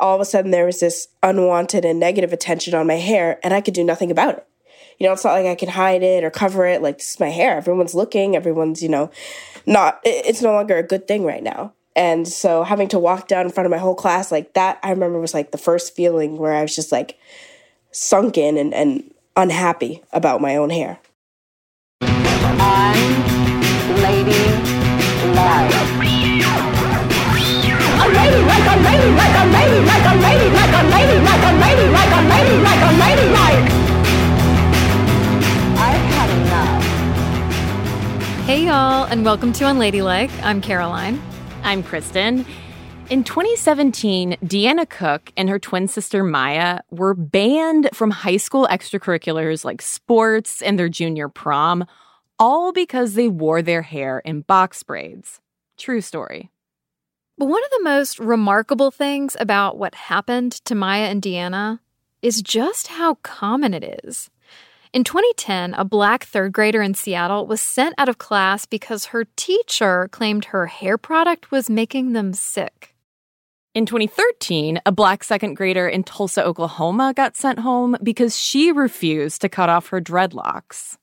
All of a sudden there was this unwanted and negative attention on my hair and I could do nothing about it. You know, it's not like I can hide it or cover it. Like, this is my hair. Everyone's looking. Everyone's, you know, not, it's no longer a good thing right now. And so having to walk down in front of my whole class like that, I remember was like the first feeling where I was just like sunken and, and unhappy about my own hair. I'm Lady Larry. Hey, y'all, and welcome to Unladylike. I'm Caroline. I'm Kristen. In 2017, Deanna Cook and her twin sister Mya were banned from high school extracurriculars like sports and their junior prom, all because they wore their hair in box braids. True story. But one of the most remarkable things about what happened to Mya and Deanna is just how common it is. In 2010, a black third grader in Seattle was sent out of class because her teacher claimed her hair product was making them sick. In 2013, a black second grader in Tulsa, Oklahoma got sent home because she refused to cut off her dreadlocks.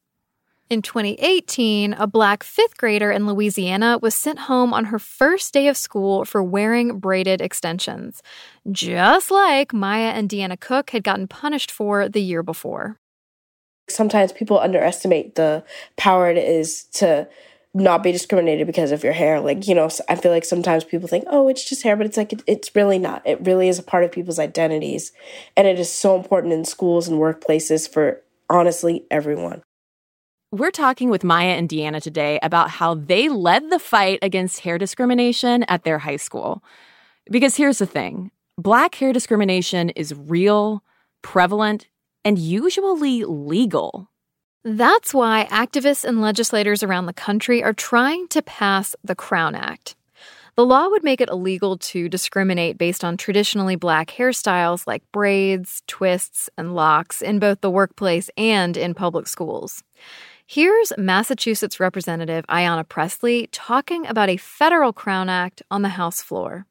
In 2018, a black fifth grader in Louisiana was sent home on her first day of school for wearing braided extensions, just like Mya and Deanna Cook had gotten punished for the year before. Sometimes people underestimate the power it is to not be discriminated because of your hair. Like, you know, I feel like sometimes people think, oh, it's just hair, but it's like, it, it's really not. It really is a part of people's identities. And it is so important in schools and workplaces for honestly everyone. We're talking with Mya and Deanna today about how they led the fight against hair discrimination at their high school. Because here's the thing black hair discrimination is real, prevalent, and usually legal. That's why activists and legislators around the country are trying to pass the Crown Act. The law would make it illegal to discriminate based on traditionally black hairstyles like braids, twists, and locks in both the workplace and in public schools. Here's Massachusetts Representative Ayanna Pressley talking about a federal Crown Act on the House floor.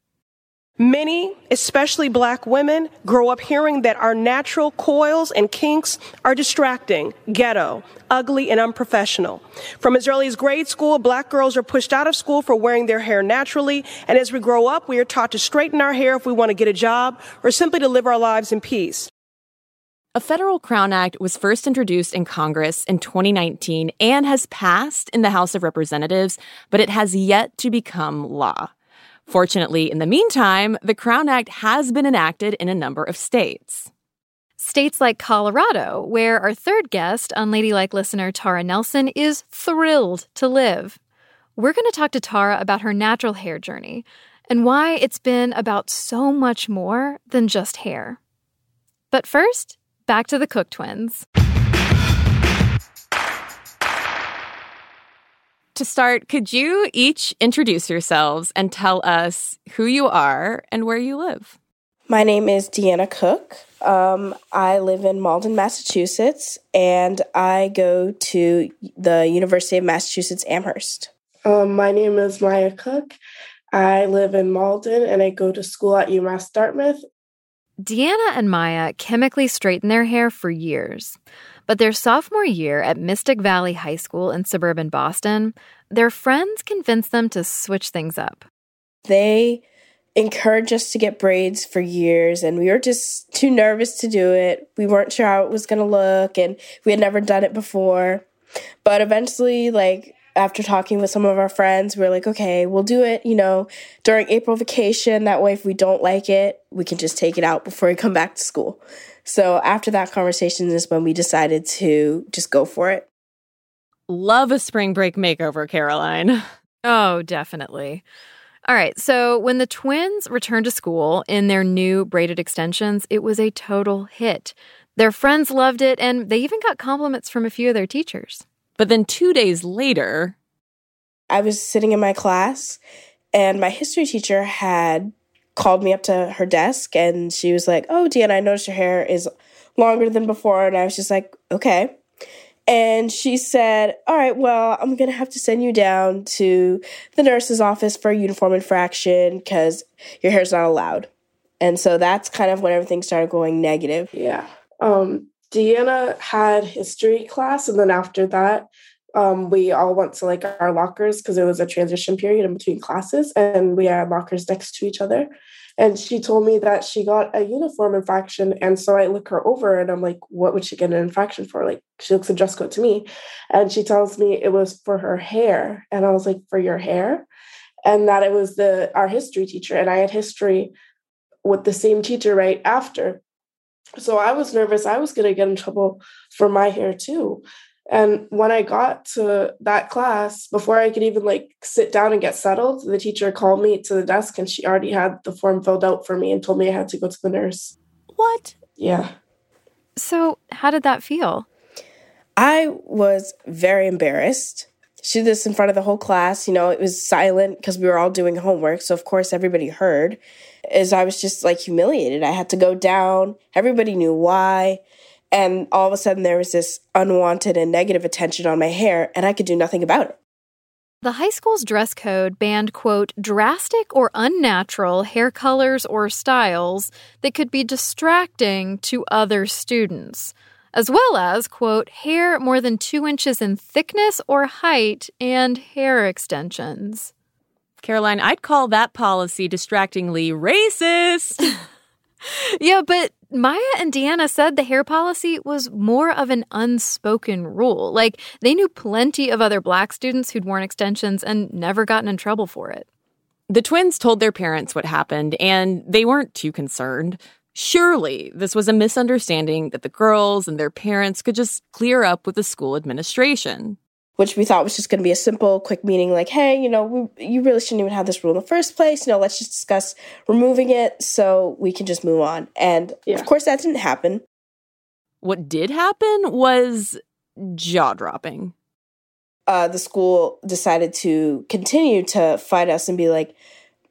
Many, especially black women, grow up hearing that our natural coils and kinks are distracting, ghetto, ugly, and unprofessional. From as early as grade school, black girls are pushed out of school for wearing their hair naturally, and as we grow up, we are taught to straighten our hair if we want to get a job or simply to live our lives in peace. A federal Crown Act was first introduced in Congress in 2019 and has passed in the House of Representatives, but it has yet to become law. Fortunately, in the meantime, the Crown Act has been enacted in a number of states. States like Colorado, where our third guest, unladylike listener Tara Nelson, is thrilled to live. We're going to talk to Tara about her natural hair journey and why it's been about so much more than just hair. But first, back to the Cook twins. To start, could you each introduce yourselves and tell us who you are and where you live? My name is Deanna Cook. Um, I live in Malden, Massachusetts, and I go to the University of Massachusetts Amherst. Um, my name is Mya Cook. I live in Malden and I go to school at UMass Dartmouth. Deanna and Mya chemically straighten their hair for years. But their sophomore year at Mystic Valley High School in suburban Boston, their friends convince them to switch things up. They encouraged us to get braids for years and we were just too nervous to do it. We weren't sure how it was going to look and we had never done it before. But eventually like after talking with some of our friends, we are like, okay, we'll do it, you know, during April vacation. That way, if we don't like it, we can just take it out before we come back to school. So after that conversation is when we decided to just go for it. Love a spring break makeover, Caroline. Oh, definitely. All right. So when the twins returned to school in their new braided extensions, it was a total hit. Their friends loved it, and they even got compliments from a few of their teachers. But then two days later, I was sitting in my class, and my history teacher had called me up to her desk, and she was like, Oh, Deanna, I noticed your hair is longer than before. And I was just like, Okay. And she said, All right, well, I'm going to have to send you down to the nurse's office for a uniform infraction because your hair's not allowed. And so that's kind of when everything started going negative. Yeah. Um, Deanna had history class, and then after that, um, we all went to like our lockers because it was a transition period in between classes, and we had lockers next to each other. And she told me that she got a uniform infraction, and so I look her over, and I'm like, "What would she get an infraction for?" Like she looks a dress code to me, and she tells me it was for her hair, and I was like, "For your hair," and that it was the our history teacher, and I had history with the same teacher right after so I was nervous I was going to get in trouble for my hair too. And when I got to that class, before I could even like sit down and get settled, the teacher called me to the desk and she already had the form filled out for me and told me I had to go to the nurse. What? Yeah. So, how did that feel? I was very embarrassed. She did this in front of the whole class. You know, it was silent because we were all doing homework. So, of course, everybody heard is I was just like humiliated. I had to go down. Everybody knew why. And all of a sudden, there was this unwanted and negative attention on my hair, and I could do nothing about it. The high school's dress code banned, quote, drastic or unnatural hair colors or styles that could be distracting to other students, as well as, quote, hair more than two inches in thickness or height and hair extensions. Caroline, I'd call that policy distractingly racist. yeah, but Mya and Deanna said the hair policy was more of an unspoken rule. Like they knew plenty of other black students who'd worn extensions and never gotten in trouble for it. The twins told their parents what happened, and they weren't too concerned. Surely this was a misunderstanding that the girls and their parents could just clear up with the school administration which we thought was just going to be a simple, quick meeting like, hey, you know, we, you really shouldn't even have this rule in the first place. You know, let's just discuss removing it so we can just move on. And yeah. of course, that didn't happen. What did happen was jaw dropping. Uh, the school decided to continue to fight us and be like,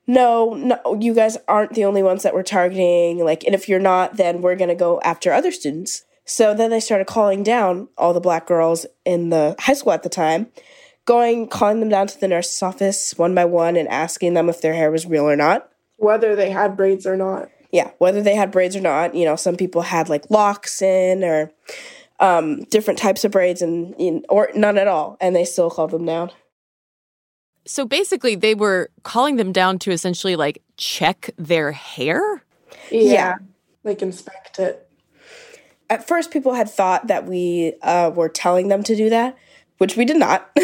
no, no, you guys aren't the only ones that we're targeting. Like, and if you're not, then we're going to go after other students. So then they started calling down all the black girls in the high school at the time, going, calling them down to the nurse's office one by one and asking them if their hair was real or not. Whether they had braids or not. Yeah, whether they had braids or not. You know, some people had like locks in or um, different types of braids and or none at all, and they still called them down. So basically, they were calling them down to essentially like check their hair. Yeah, yeah. like inspect it at first people had thought that we uh, were telling them to do that, which we did not.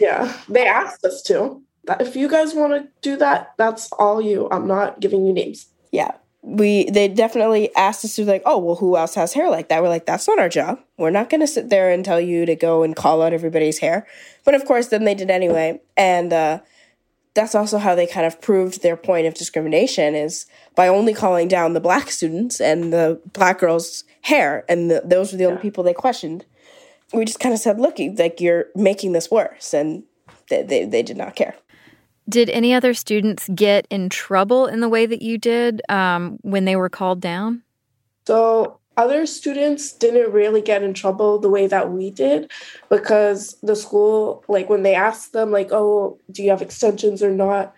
yeah, they asked us to. If you guys want to do that, that's all you. I'm not giving you names. Yeah, we they definitely asked us to like, oh well, who else has hair like that? We're like, that's not our job. We're not going to sit there and tell you to go and call out everybody's hair. But of course, then they did anyway, and uh, that's also how they kind of proved their point of discrimination is by only calling down the black students and the black girls' hair, and the, those were the yeah. only people they questioned. We just kind of said, "Look, like you're making this worse," and they, they, they did not care. Did any other students get in trouble in the way that you did um, when they were called down? So other students didn't really get in trouble the way that we did because the school like when they asked them like oh do you have extensions or not?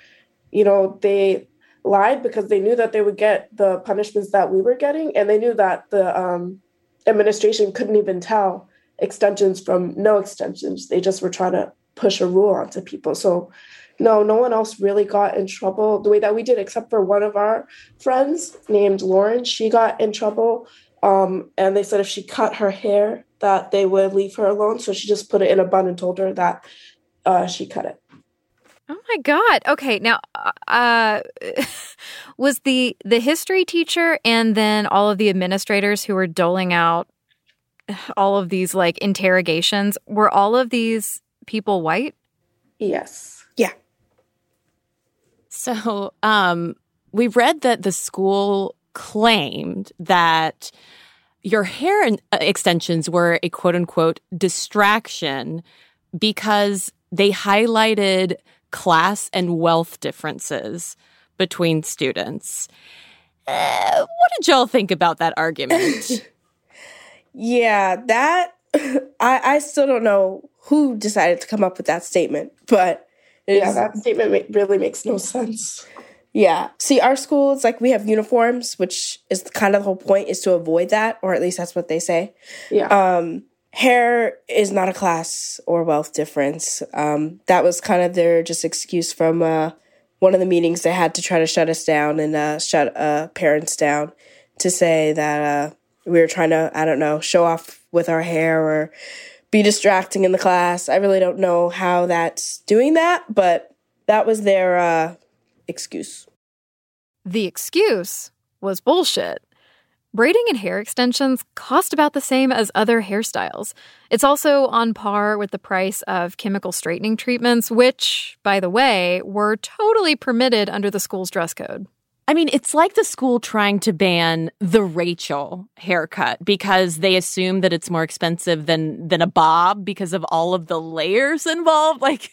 You know they lied because they knew that they would get the punishments that we were getting and they knew that the um, administration couldn't even tell extensions from no extensions. They just were trying to push a rule onto people. So no, no one else really got in trouble the way that we did, except for one of our friends named Lauren. She got in trouble. Um, and they said if she cut her hair, that they would leave her alone. So she just put it in a bun and told her that uh, she cut it. Oh my god. Okay, now uh was the the history teacher and then all of the administrators who were doling out all of these like interrogations were all of these people white? Yes. So, um, we read that the school claimed that your hair uh, extensions were a quote unquote distraction because they highlighted class and wealth differences between students. Uh, what did y'all think about that argument? yeah, that I I still don't know who decided to come up with that statement, but yeah, that statement really makes no sense. Yeah. See, our school is like we have uniforms, which is kind of the whole point is to avoid that, or at least that's what they say. Yeah. Um, hair is not a class or wealth difference. Um, that was kind of their just excuse from uh, one of the meetings they had to try to shut us down and uh, shut uh, parents down to say that uh, we were trying to, I don't know, show off with our hair or be distracting in the class. I really don't know how that's doing that, but that was their uh, excuse. The excuse was bullshit. Braiding and hair extensions cost about the same as other hairstyles. It's also on par with the price of chemical straightening treatments, which, by the way, were totally permitted under the school's dress code. I mean, it's like the school trying to ban the Rachel haircut because they assume that it's more expensive than than a bob because of all of the layers involved. Like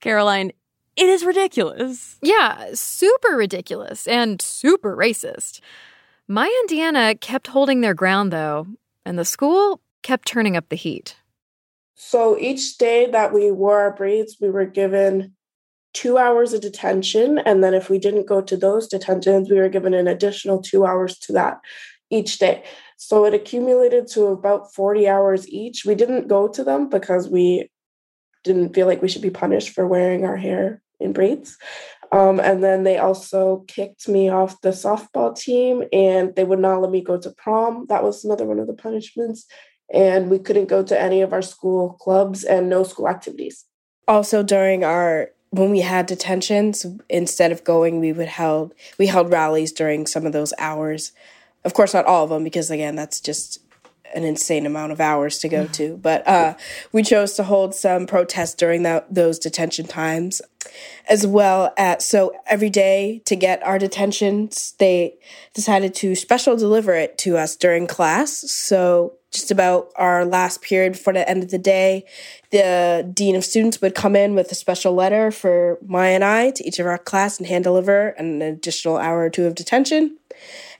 Caroline, it is ridiculous. Yeah, super ridiculous and super racist. Mya and Deanna kept holding their ground, though, and the school kept turning up the heat. So each day that we wore our braids, we were given two hours of detention. And then if we didn't go to those detentions, we were given an additional two hours to that each day. So it accumulated to about 40 hours each. We didn't go to them because we didn't feel like we should be punished for wearing our hair in braids. Um, and then they also kicked me off the softball team and they would not let me go to prom. That was another one of the punishments. And we couldn't go to any of our school clubs and no school activities. Also, during our when we had detentions, instead of going, we would held we held rallies during some of those hours. Of course, not all of them, because again, that's just an insane amount of hours to go to. But uh, we chose to hold some protests during that, those detention times, as well as so every day to get our detentions, they decided to special deliver it to us during class. So just about our last period before the end of the day, the dean of students would come in with a special letter for Mya and I to each of our class and hand deliver an additional hour or two of detention.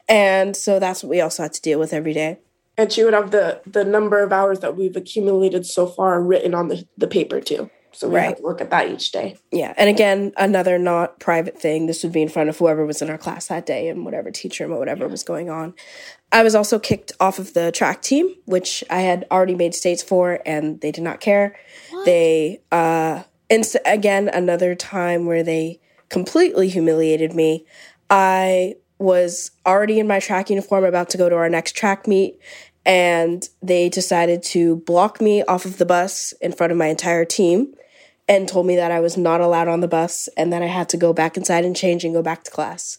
And so that's what we also had to deal with every day and she would have the the number of hours that we've accumulated so far written on the, the paper too so we right. have to look at that each day yeah and again another not private thing this would be in front of whoever was in our class that day and whatever teacher or whatever yeah. was going on i was also kicked off of the track team which i had already made states for and they did not care what? they uh and so, again another time where they completely humiliated me i was already in my track uniform about to go to our next track meet and they decided to block me off of the bus in front of my entire team and told me that I was not allowed on the bus and that I had to go back inside and change and go back to class.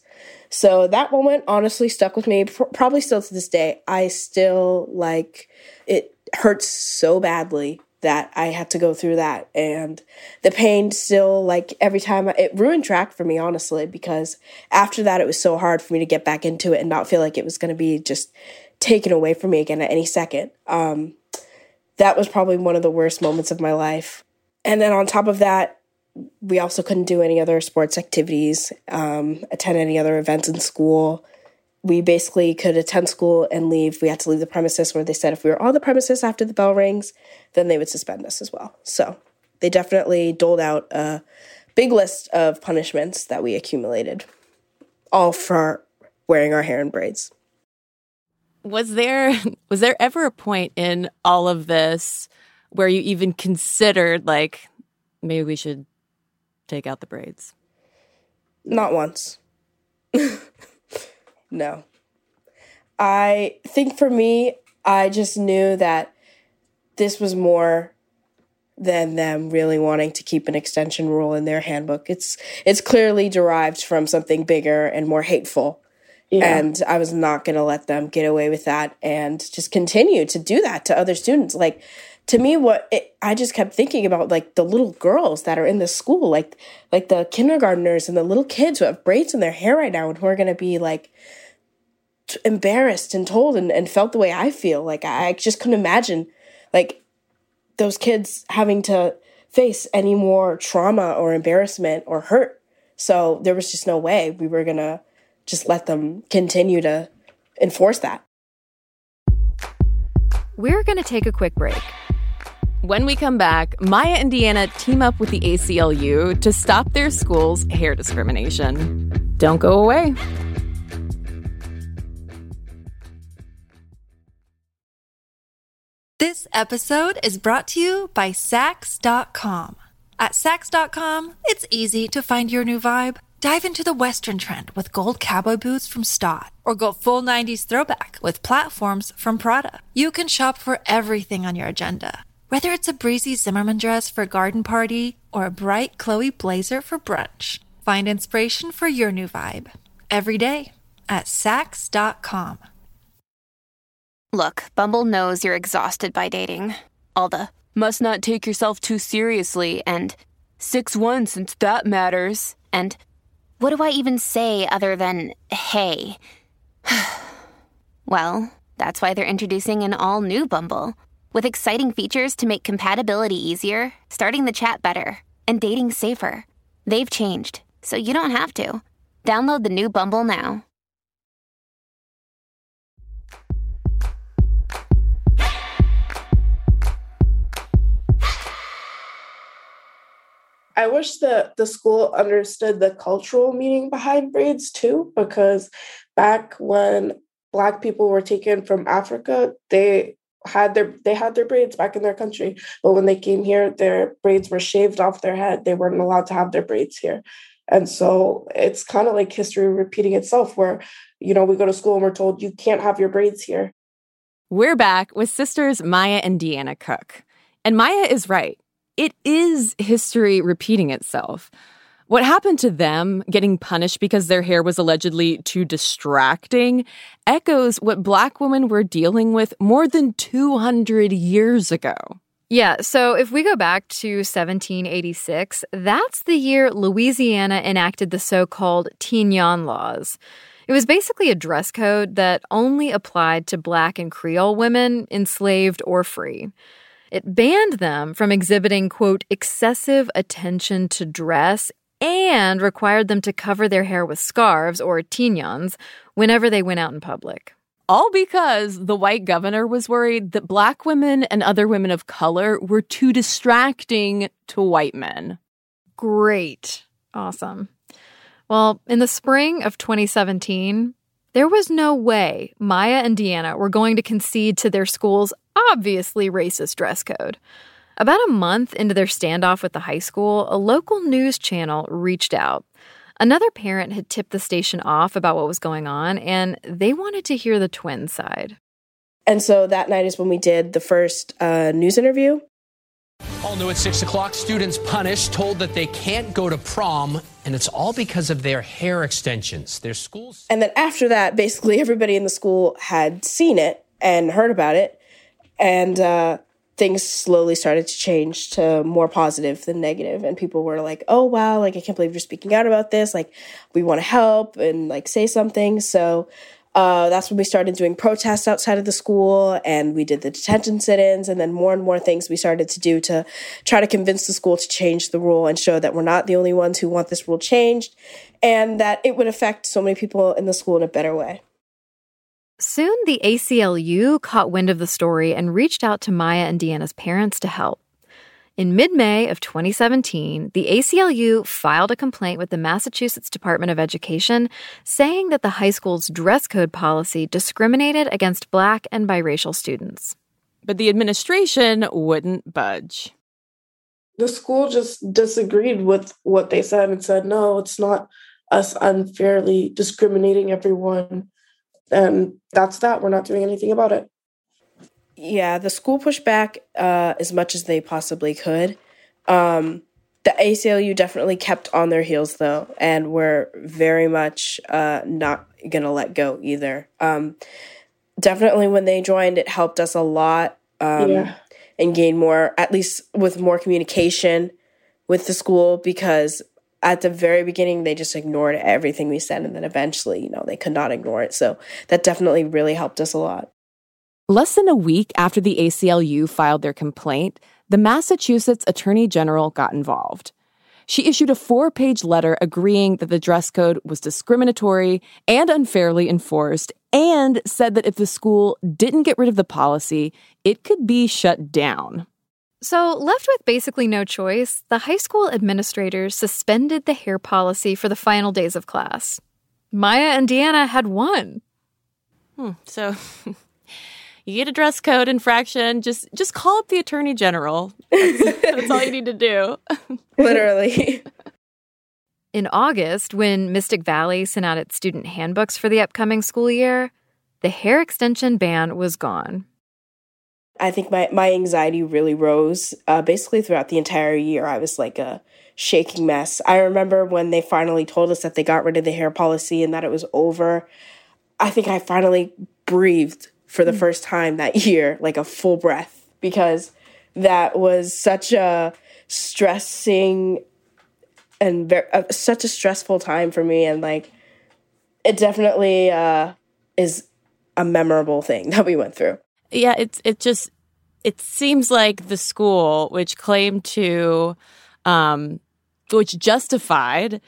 So that moment honestly stuck with me, probably still to this day. I still like it hurts so badly that I had to go through that. And the pain still, like every time, I, it ruined track for me, honestly, because after that, it was so hard for me to get back into it and not feel like it was going to be just taken away from me again at any second. Um, that was probably one of the worst moments of my life. And then on top of that, we also couldn't do any other sports activities, um, attend any other events in school. We basically could attend school and leave. We had to leave the premises where they said if we were on the premises after the bell rings, then they would suspend us as well. So they definitely doled out a big list of punishments that we accumulated, all for wearing our hair in braids was there was there ever a point in all of this where you even considered like maybe we should take out the braids? Not once. no. I think for me, I just knew that this was more than them really wanting to keep an extension rule in their handbook. It's it's clearly derived from something bigger and more hateful. Yeah. And I was not going to let them get away with that and just continue to do that to other students. Like to me what it, I just kept thinking about like the little girls that are in the school, like like the kindergartners and the little kids who have braids in their hair right now and who are going to be like embarrassed and told and, and felt the way I feel. Like I just couldn't imagine like those kids having to face any more trauma or embarrassment or hurt. So there was just no way we were going to just let them continue to enforce that. We're going to take a quick break. When we come back, Mya and Deanna team up with the ACLU to stop their school's hair discrimination. Don't go away. This episode is brought to you by Saks.com. At Saks.com, it's easy to find your new vibe. Dive into the Western trend with gold cowboy boots from Staud, or go full 90s throwback with platforms from Prada. You can shop for everything on your agenda, whether it's a breezy Zimmermann dress for a garden party or a bright Chloe blazer for brunch. Find inspiration for your new vibe every day at Saks.com. Look, Bumble knows you're exhausted by dating. All the must not take yourself too seriously and 6 1 since that matters. And what do I even say other than hey? well, that's why they're introducing an all new Bumble with exciting features to make compatibility easier, starting the chat better, and dating safer. They've changed, so you don't have to. Download the new Bumble now. I wish that the school understood the cultural meaning behind braids too, because back when black people were taken from Africa, they had their they had their braids back in their country but when they came here their braids were shaved off their head. They weren't allowed to have their braids here. And so it's kind of like history repeating itself where you know we go to school and we're told you can't have your braids here. We're back with sisters mya and deanna cook. And mya is right. It is history repeating itself. What happened to them getting punished because their hair was allegedly too distracting echoes what black women were dealing with more than 200 years ago. Yeah, so if we go back to 1786, that's the year Louisiana enacted the so called Tignon laws. It was basically a dress code that only applied to black and Creole women, enslaved or free. It banned them from exhibiting, quote, excessive attention to dress and required them to cover their hair with scarves or tignons whenever they went out in public. All because the white governor was worried that black women and other women of color were too distracting to white men. Great. Awesome. Well, in the spring of 2017, there was no way Mya and Deanna were going to concede to their school's obviously racist dress code. About a month into their standoff with the high school, a local news channel reached out. Another parent had tipped the station off about what was going on, and they wanted to hear the twin side. And so that night is when we did the first uh, news interview. All new at 6 o'clock, students punished, told that they can't go to prom, and it's all because of their hair extensions. Their schools. And then after that, basically everybody in the school had seen it and heard about it and uh, things slowly started to change to more positive than negative. And people were like oh wow like i can't believe you're speaking out about this. Like we want to help and like say something. So uh, that's when we started doing protests outside of the school and we did the detention sit-ins. And then more and more things we started to do to try to convince the school to change the rule and show that we're not the only ones who want this rule changed and that it would affect so many people in the school in a better way Soon, the ACLU caught wind of the story and reached out to Mya and Deanna's parents to help. In mid May of 2017, the ACLU filed a complaint with the Massachusetts Department of Education saying that the high school's dress code policy discriminated against black and biracial students. But the administration wouldn't budge. the school just disagreed with what they said and said, no, it's not us unfairly discriminating everyone. And that's that. We're not doing anything about it. Yeah, the school pushed back uh, as much as they possibly could. Um, the ACLU definitely kept on their heels though, and were very much uh, not gonna let go either. Um, definitely, when they joined, it helped us a lot um, Yeah. and gain more, at least with more communication with the school because at the very beginning they just ignored everything we said and then eventually you know they could not ignore it so that definitely really helped us a lot Less than a week after the ACLU filed their complaint, the Massachusetts Attorney General got involved. She issued a four page letter agreeing that the dress code was discriminatory and unfairly enforced, and said that if the school didn't get rid of the policy, it could be shut down. So, left with basically no choice, the high school administrators suspended the hair policy for the final days of class. Mya and Deanna had won. Hmm, so you get a dress code infraction, just just call up the attorney general. That's, that's all you need to do. literally In August, when Mystic Valley sent out its student handbooks for the upcoming school year, the hair extension ban was gone. I think my, my anxiety really rose uh, basically throughout the entire year. I was like a shaking mess. I remember when they finally told us that they got rid of the hair policy and that it was over. I think I finally breathed for the first time that year, like a full breath, because that was such a stressing and ver- uh, such a stressful time for me. And like, it definitely uh, is a memorable thing that we went through. Yeah, it's it just it seems like the school which claimed to um which justified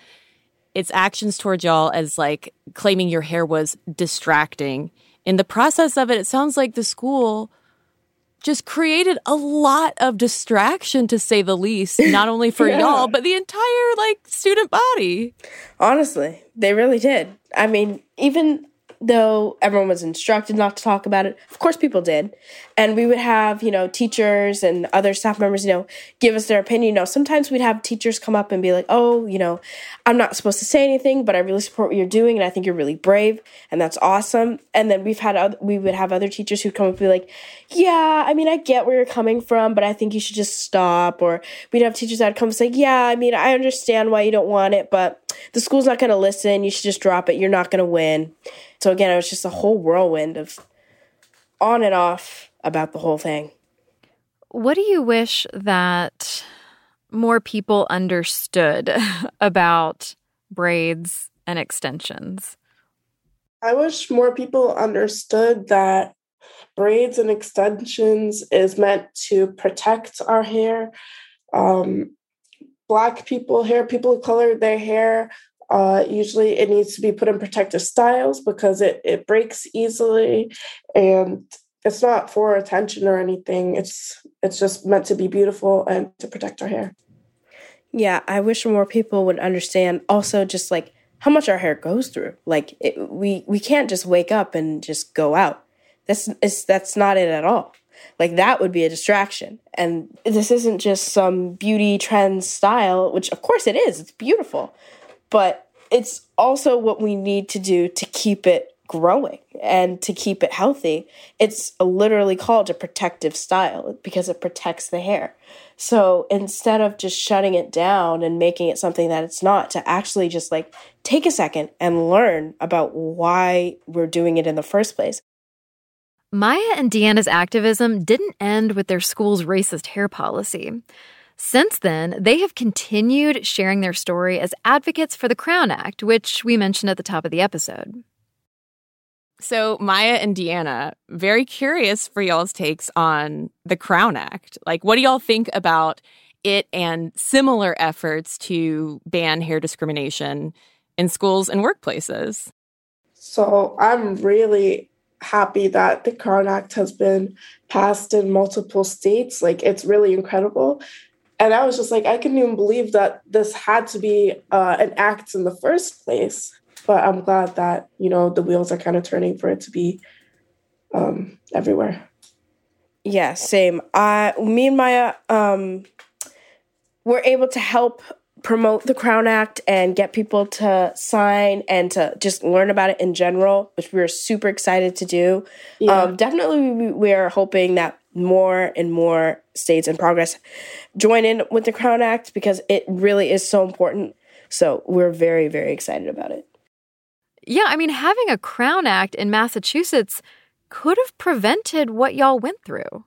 its actions towards y'all as like claiming your hair was distracting. In the process of it, it sounds like the school just created a lot of distraction to say the least, not only for Yeah. y'all, but the entire like student body. Honestly, they really did. I mean, even though everyone was instructed not to talk about it, of course people did. And we would have, you know, teachers and other staff members, you know, give us their opinion. You know, sometimes we'd have teachers come up and be like, oh, you know, I'm not supposed to say anything, but I really support what you're doing and I think you're really brave and that's awesome. And then we've had, other, we would have other teachers who'd come up and be like, yeah, I mean, I get where you're coming from, but I think you should just stop. Or we'd have teachers that'd come and say, yeah, I mean, I understand why you don't want it, but the school's not going to listen. You should just drop it. You're not going to win. So again, it was just a whole whirlwind of on and off about the whole thing. What do you wish that more people understood about braids and extensions? I wish more people understood that braids and extensions is meant to protect our hair. Um, black people hair, people of color, their hair, uh, usually it needs to be put in protective styles because it, it breaks easily and it's not for attention or anything. It's it's just meant to be beautiful and to protect our hair. Yeah, I wish more people would understand also just like how much our hair goes through. Like it, we we can't just wake up and just go out. That's it's, that's not it at all. Like that would be a distraction. And this isn't just some beauty trend style, which of course it is. It's beautiful. But it's also what we need to do to keep it growing and to keep it healthy. It's literally called a protective style because it protects the hair. So instead of just shutting it down and making it something that it's not, to actually just like take a second and learn about why we're doing it in the first place. Mya and Deanna's activism didn't end with their school's racist hair policy. Since then, they have continued sharing their story as advocates for the Crown Act, which we mentioned at the top of the episode. So, Mya and Deanna, very curious for y'all's takes on the Crown Act. Like, what do y'all think about it and similar efforts to ban hair discrimination in schools and workplaces? So I'm really happy that the Crown Act has been passed in multiple states. Like it's really incredible. And I was just like, I couldn't even believe that this had to be uh, an act in the first place. But I'm glad that, you know, the wheels are kind of turning for it to be um, everywhere. Yeah, same. I, me and Mya, um, we're able to help promote the Crown Act and get people to sign and to just learn about it in general, which we are super excited to do. Yeah. Um, definitely, we, we are hoping that more and more states in progress join in with the Crown Act because it really is so important. So we're very, very excited about it. Yeah, I mean, having a Crown Act in Massachusetts could have prevented what y'all went through.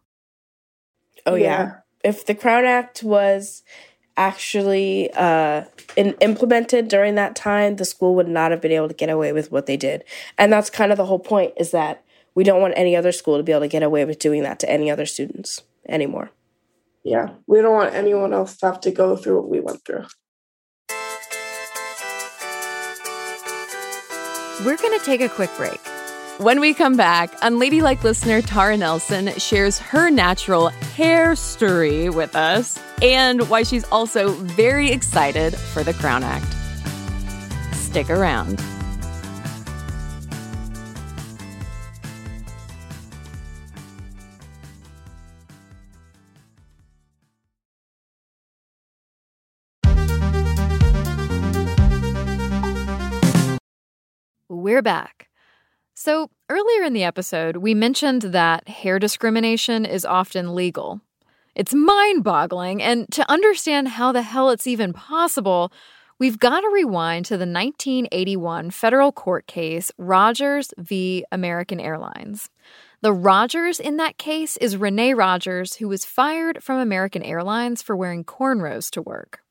Oh, yeah. If the Crown Act was actually uh, in, implemented during that time, the school would not have been able to get away with what they did. And that's kind of the whole point is that we don't want any other school to be able to get away with doing that to any other students anymore. Yeah. We don't want anyone else to have to go through what we went through. We're going to take a quick break. When we come back, unladylike listener Tara Nelson shares her natural hair story with us and why she's also very excited for the Crown Act. Stick around. We're back. So, earlier in the episode, we mentioned that hair discrimination is often legal. It's mind boggling, and to understand how the hell it's even possible, we've got to rewind to the 1981 federal court case Rogers v. American Airlines. The Rogers in that case is Renee Rogers, who was fired from American Airlines for wearing cornrows to work.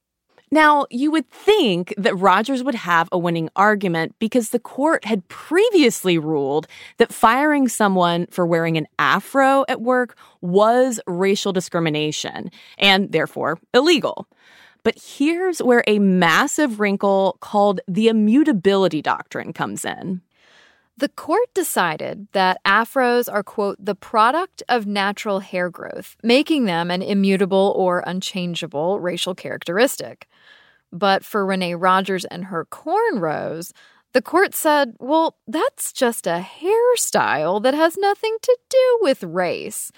Now, you would think that Rogers would have a winning argument because the court had previously ruled that firing someone for wearing an afro at work was racial discrimination and therefore illegal. But here's where a massive wrinkle called the immutability doctrine comes in. The court decided that afros are, quote, the product of natural hair growth, making them an immutable or unchangeable racial characteristic. But for Renee Rogers and her cornrows, the court said, well, that's just a hairstyle that has nothing to do with race.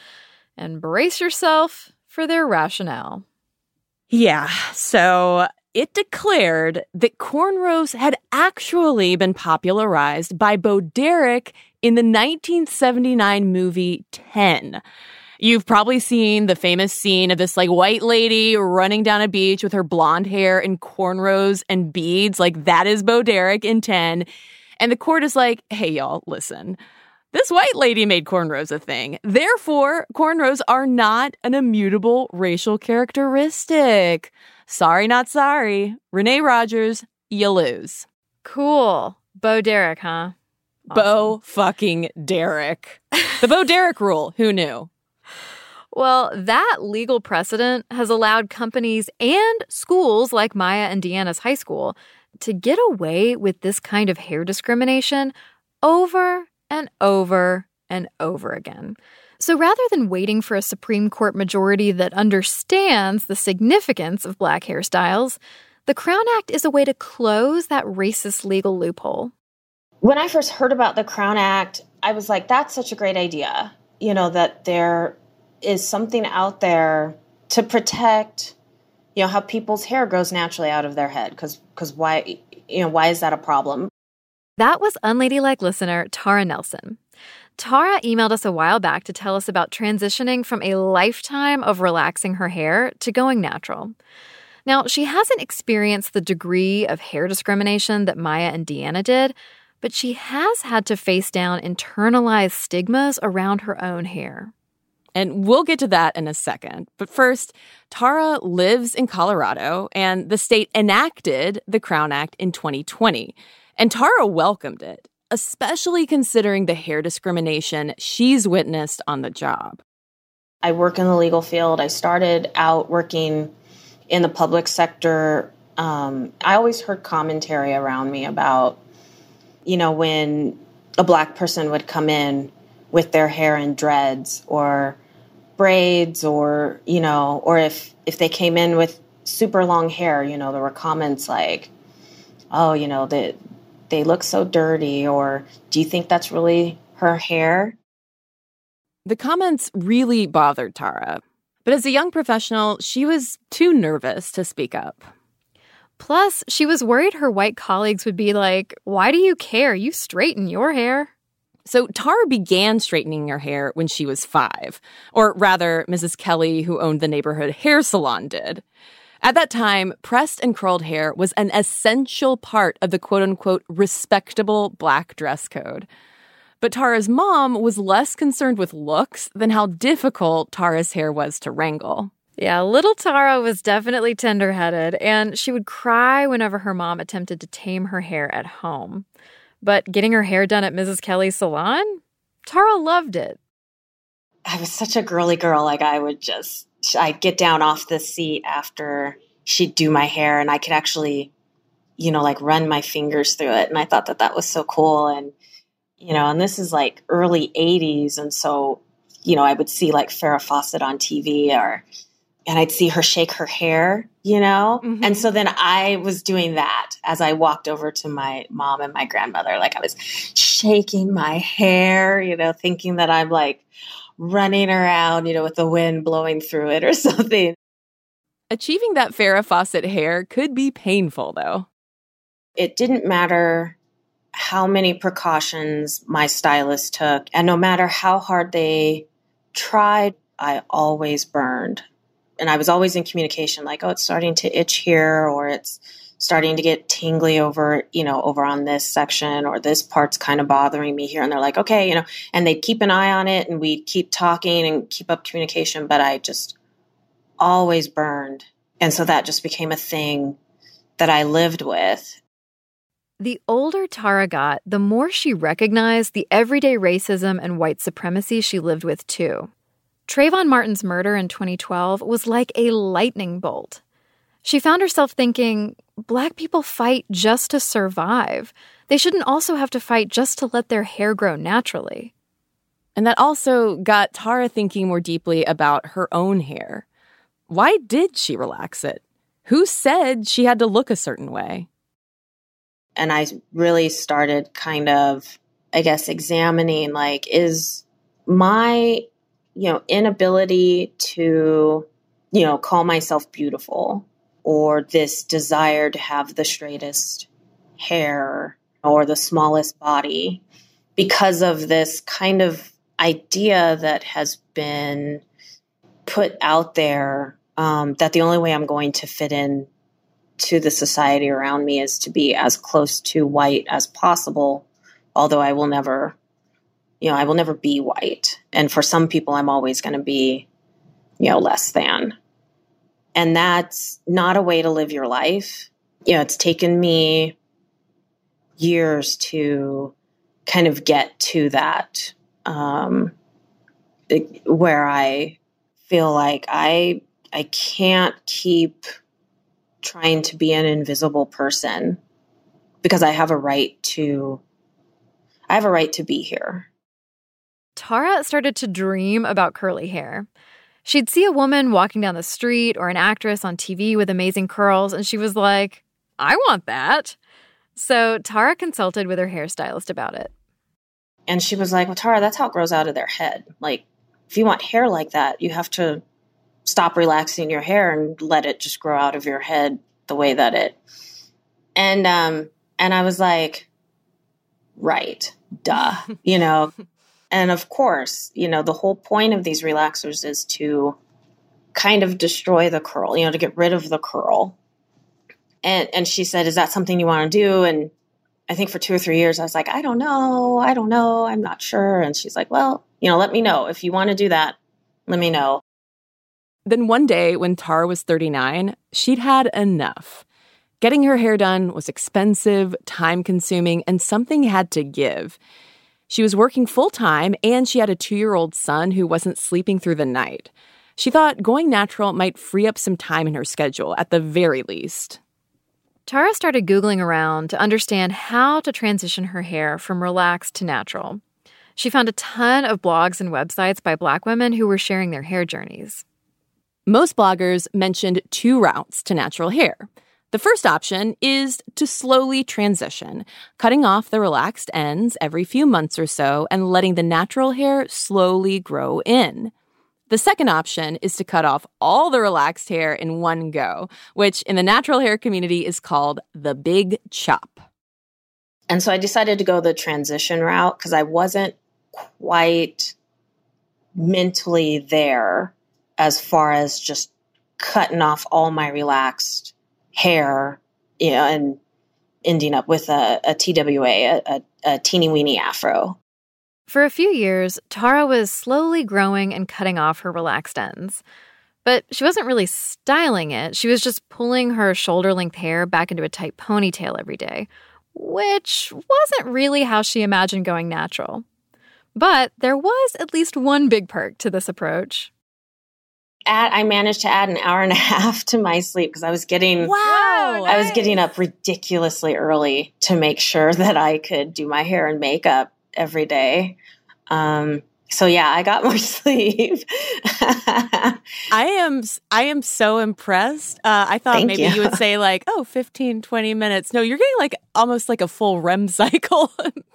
And brace yourself for their rationale. Yeah, so it declared that cornrows had actually been popularized by Bo Derek in the 1979 movie 10. You've probably seen the famous scene of this like white lady running down a beach with her blonde hair and cornrows and beads. Like that is Bo Derek in 10. And the court is like, hey, y'all, listen. This white lady made cornrows a thing. Therefore, cornrows are not an immutable racial characteristic. Sorry, not sorry. Renee Rogers, you lose. Cool. Bo Derek, huh? Bo fucking Derek. The Bo Derek rule. Who knew? Well, that legal precedent has allowed companies and schools like Mya and Deanna's high school to get away with this kind of hair discrimination over and over and over again. So rather than waiting for a Supreme Court majority that understands the significance of black hairstyles, the Crown Act is a way to close that racist legal loophole. When I first heard about the Crown Act, I was like, that's such a great idea. You know, that there is something out there to protect, you know, how people's hair grows naturally out of their head. Because, because why, you know, why is that a problem? That was unladylike listener Tara Nelson. Tara emailed us a while back to tell us about transitioning from a lifetime of relaxing her hair to going natural. Now, she hasn't experienced the degree of hair discrimination that Mya and Deanna did, but she has had to face down internalized stigmas around her own hair. And we'll get to that in a second. But first, Tara lives in Colorado, and the state enacted the Crown Act in 2020. And Tara welcomed it, especially considering the hair discrimination she's witnessed on the job. I work in the legal field. I started out working in the public sector. Um, I always heard commentary around me about, you know, when a black person would come in with their hair in dreads or braids or you know or if if they came in with super long hair you know there were comments like oh you know that they, they look so dirty or do you think that's really her hair the comments really bothered tara But as a young professional, she was too nervous to speak up. Plus, she was worried her white colleagues would be like, Why do you care? You straighten your hair. So Tara began straightening her hair when she was five. Or rather, Mrs. Kelly, who owned the neighborhood hair salon, did. At that time, pressed and curled hair was an essential part of the quote unquote respectable black dress code. But Tara's mom was less concerned with looks than how difficult Tara's hair was to wrangle. Yeah, little Tara was definitely tender-headed, and she would cry whenever her mom attempted to tame her hair at home. But getting her hair done at Mrs. Kelly's salon, Tara loved it. I was such a girly girl. Like I would just, I'd get down off the seat after she'd do my hair, and I could actually, you know, like run my fingers through it. And I thought that that was so cool. And you know, and this is like early '80s, and so you know, I would see like Farrah Fawcett on TV or and I'd see her shake her hair, you know? Mm-hmm. And so then I was doing that as I walked over to my mom and my grandmother. Like I was shaking my hair, you know, thinking that I'm like running around, you know, with the wind blowing through it or something. Achieving that Farrah Fawcett hair could be painful, though. It didn't matter how many precautions my stylist took, and no matter how hard they tried, I always burned and I was always in communication, like, oh, it's starting to itch here, or it's starting to get tingly over, you know, over on this section, or this part's kind of bothering me here. And they're like, okay, you know, and they'd keep an eye on it and we'd keep talking and keep up communication. But I just always burned. And so that just became a thing that I lived with. The older Tara got, the more she recognized the everyday racism and white supremacy she lived with, too. Trayvon Martin's murder in 2012 was like a lightning bolt. She found herself thinking, Black people fight just to survive. They shouldn't also have to fight just to let their hair grow naturally. And that also got Tara thinking more deeply about her own hair. Why did she relax it? Who said she had to look a certain way? And I really started kind of, I guess, examining like, is my you know, inability to, you know, call myself beautiful or this desire to have the straightest hair or the smallest body because of this kind of idea that has been put out there um, that the only way I'm going to fit in to the society around me is to be as close to white as possible, although I will never you know, I will never be white. And for some people, I'm always going to be, you know, less than. And that's not a way to live your life. You know, it's taken me years to kind of get to that, um, where I feel like I, I can't keep trying to be an invisible person because I have a right to, I have a right to be here. Tara started to dream about curly hair. She'd see a woman walking down the street or an actress on TV with amazing curls, and she was like, I want that. So Tara consulted with her hairstylist about it. And she was like, Well, Tara, that's how it grows out of their head. Like, if you want hair like that, you have to stop relaxing your hair and let it just grow out of your head the way that it. And um and I was like, right, duh. you know, and of course, you know, the whole point of these relaxers is to kind of destroy the curl, you know, to get rid of the curl. And and she said, "Is that something you want to do?" And I think for 2 or 3 years I was like, "I don't know. I don't know. I'm not sure." And she's like, "Well, you know, let me know if you want to do that. Let me know." Then one day when Tara was 39, she'd had enough. Getting her hair done was expensive, time consuming, and something had to give. She was working full time and she had a two year old son who wasn't sleeping through the night. She thought going natural might free up some time in her schedule at the very least. Tara started Googling around to understand how to transition her hair from relaxed to natural. She found a ton of blogs and websites by Black women who were sharing their hair journeys. Most bloggers mentioned two routes to natural hair the first option is to slowly transition, cutting off the relaxed ends every few months or so and letting the natural hair slowly grow in. The second option is to cut off all the relaxed hair in one go, which in the natural hair community is called the big chop. And so I decided to go the transition route because I wasn't quite mentally there as far as just cutting off all my relaxed hair, you know, and ending up with a, a TWA, a, a, a teeny weeny afro. For a few years, Tara was slowly growing and cutting off her relaxed ends. But she wasn't really styling it. She was just pulling her shoulder length hair back into a tight ponytail every day, which wasn't really how she imagined going natural. But there was at least one big perk to this approach. Add, I managed to add an hour and a half to my sleep because I was getting wow, I was getting up ridiculously early to make sure that I could do my hair and makeup every day. Um, so yeah, I got more sleep. I am I am so impressed. Uh, I thought Thank maybe you. you. would say like, oh, 15, 20 minutes. No, you're getting like almost like a full REM cycle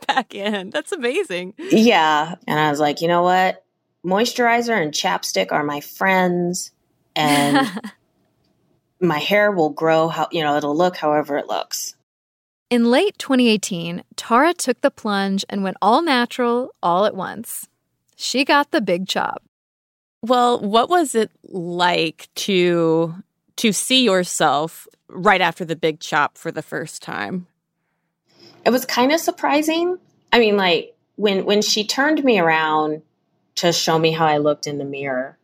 back in. That's amazing. yeah. And I was like, you know what? Moisturizer and chapstick are my friends and my hair will grow how you know, it'll look however it looks. In late 2018, Tara took the plunge and went all natural all at once. She got the big chop. Well, what was it like to to see yourself right after the big chop for the first time? It was kind of surprising. I mean, like when when she turned me around to show me how I looked in the mirror,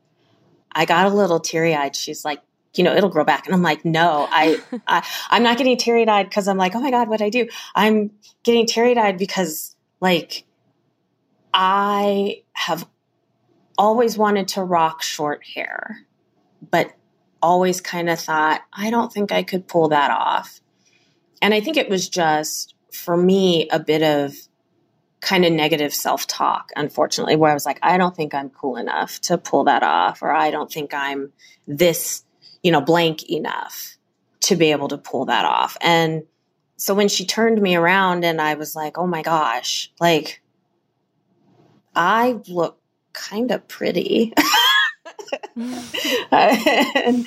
I got a little teary eyed. She's like, you know, it'll grow back, and I'm like, no, I, I I'm not getting teary eyed because I'm like, oh my god, what I do? I'm getting teary eyed because like I have always wanted to rock short hair, but always kind of thought, I don't think I could pull that off. And I think it was just, for me, a bit of kind of negative self talk, unfortunately, where I was like, I don't think I'm cool enough to pull that off, or I don't think I'm this, you know, blank enough to be able to pull that off. And so when she turned me around and I was like, oh my gosh, like, I look kind of pretty. and,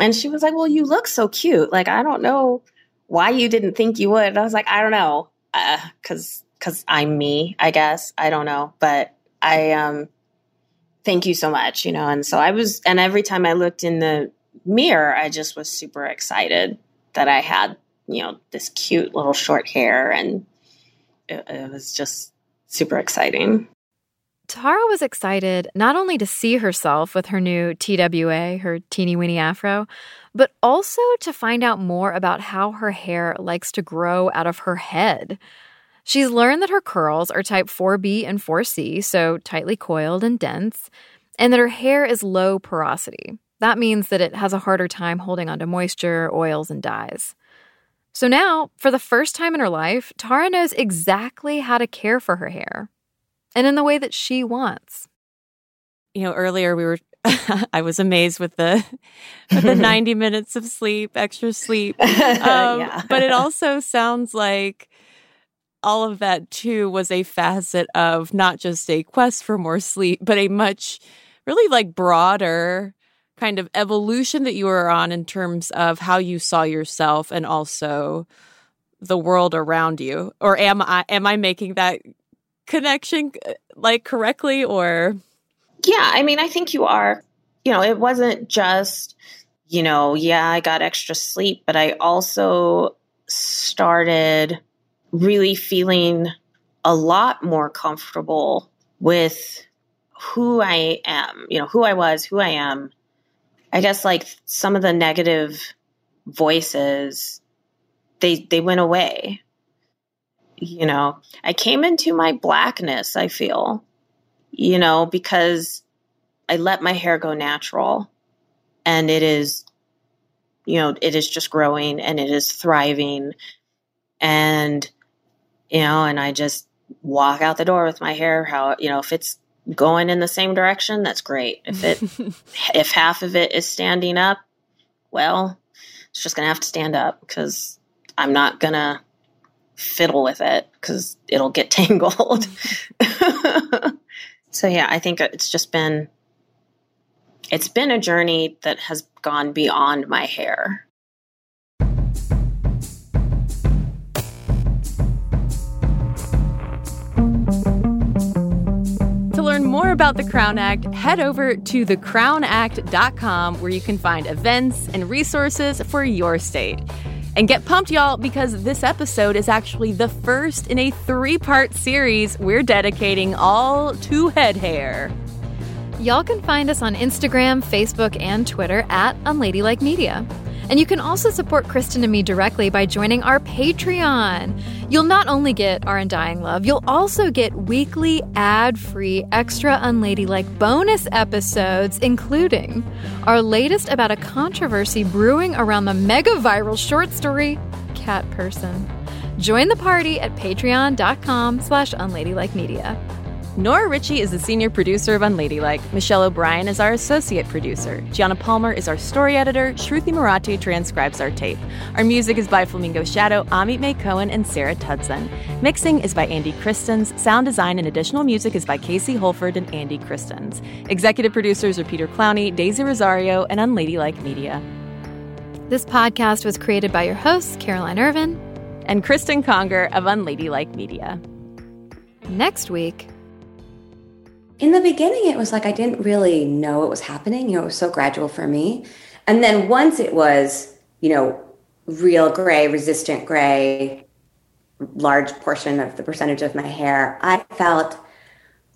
and she was like, Well, you look so cute. Like, I don't know why you didn't think you would. And I was like, I don't know. Uh, cause, cause I'm me, I guess. I don't know. But I, um, thank you so much, you know? And so I was, and every time I looked in the mirror, I just was super excited that I had, you know, this cute little short hair. And it, it was just super exciting. Tara was excited not only to see herself with her new TWA, her teeny weeny afro, but also to find out more about how her hair likes to grow out of her head. She's learned that her curls are type 4B and 4C, so tightly coiled and dense, and that her hair is low porosity. That means that it has a harder time holding onto moisture, oils, and dyes. So now, for the first time in her life, Tara knows exactly how to care for her hair and in the way that she wants. You know, earlier we were I was amazed with the with the 90 minutes of sleep, extra sleep. Um, Yeah. but it also sounds like all of that too was a facet of not just a quest for more sleep, but a much really like broader kind of evolution that you were on in terms of how you saw yourself and also the world around you. Or am I am I making that connection uh, like correctly or Yeah, I mean, I think you are. You know, it wasn't just, you know, yeah, I got extra sleep, but I also started really feeling a lot more comfortable with who I am, you know, who I was, who I am. I guess like some of the negative voices they they went away. You know, I came into my blackness, I feel. You know, because I let my hair go natural and it is you know, it is just growing and it is thriving and you know, and I just walk out the door with my hair how, you know, if it's going in the same direction, that's great. If it if half of it is standing up, well, it's just going to have to stand up because I'm not going to fiddle with it because it'll get tangled. so, yeah, I think it's just been it's been a journey that has gone beyond my hair. To learn more about the Crown Act, head over to thecrownact.com where you can find events and resources for your state. And get pumped, y'all, because this episode is actually the first in a three part series we're dedicating all to head hair. Y'all can find us on Instagram, Facebook, and Twitter at Unladylike Media. And you can also support Kristen and me directly by joining our Patreon. You'll not only get our Undying Love, you'll also get weekly ad free, extra unladylike bonus episodes, including our latest about a controversy brewing around the mega viral short story, Cat Person. Join the party at patreon.com slash unladylike media. Nora Ritchie is the senior producer of Unladylike. Michelle O'Brien is our associate producer. Gianna Palmer is our story editor. Shruti Marathi transcribes our tape. Our music is by Flamingo Shadow, Amit May Cohen, and Sarah Tudzin. Mixing is by Andy Christens. Sound design and additional music is by Casey Holford and Andy Christens. Executive producers are Peter Clowney, Daisy Rosario, and Unladylike Media. This podcast was created by your hosts, Caroline Ervin and Kristen Conger of Unladylike Media. Next week, in the beginning, it was like I didn't really know what was happening. You know, it was so gradual for me. And then once it was, you know, real gray, resistant gray, large portion of the percentage of my hair, I felt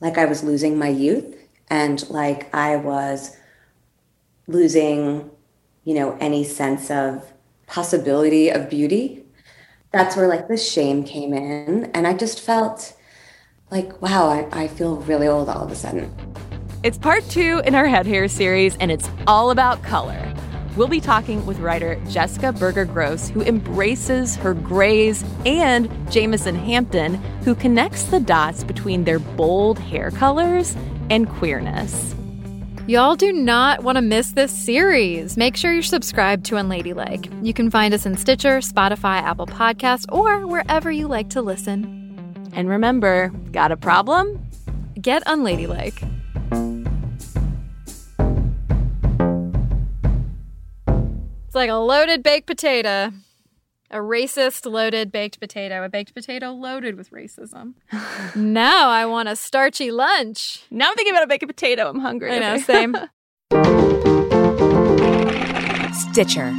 like I was losing my youth and like I was losing, you know, any sense of possibility of beauty. That's where like the shame came in. And I just felt like, wow, I, I feel really old all of a sudden. It's part two in our head hair series, and it's all about color. We'll be talking with writer Jessica Berger Gross, who embraces her grays, and Jamison Hampton, who connects the dots between their bold hair colors and queerness. Y'all do not want to miss this series. Make sure you're subscribed to Unladylike. You can find us in Stitcher, Spotify, Apple Podcasts, or wherever you like to listen. And remember, got a problem? Get unladylike. It's like a loaded baked potato. A racist loaded baked potato. A baked potato loaded with racism. now I want a starchy lunch. Now I'm thinking about a baked potato. I'm hungry. I know, same. Stitcher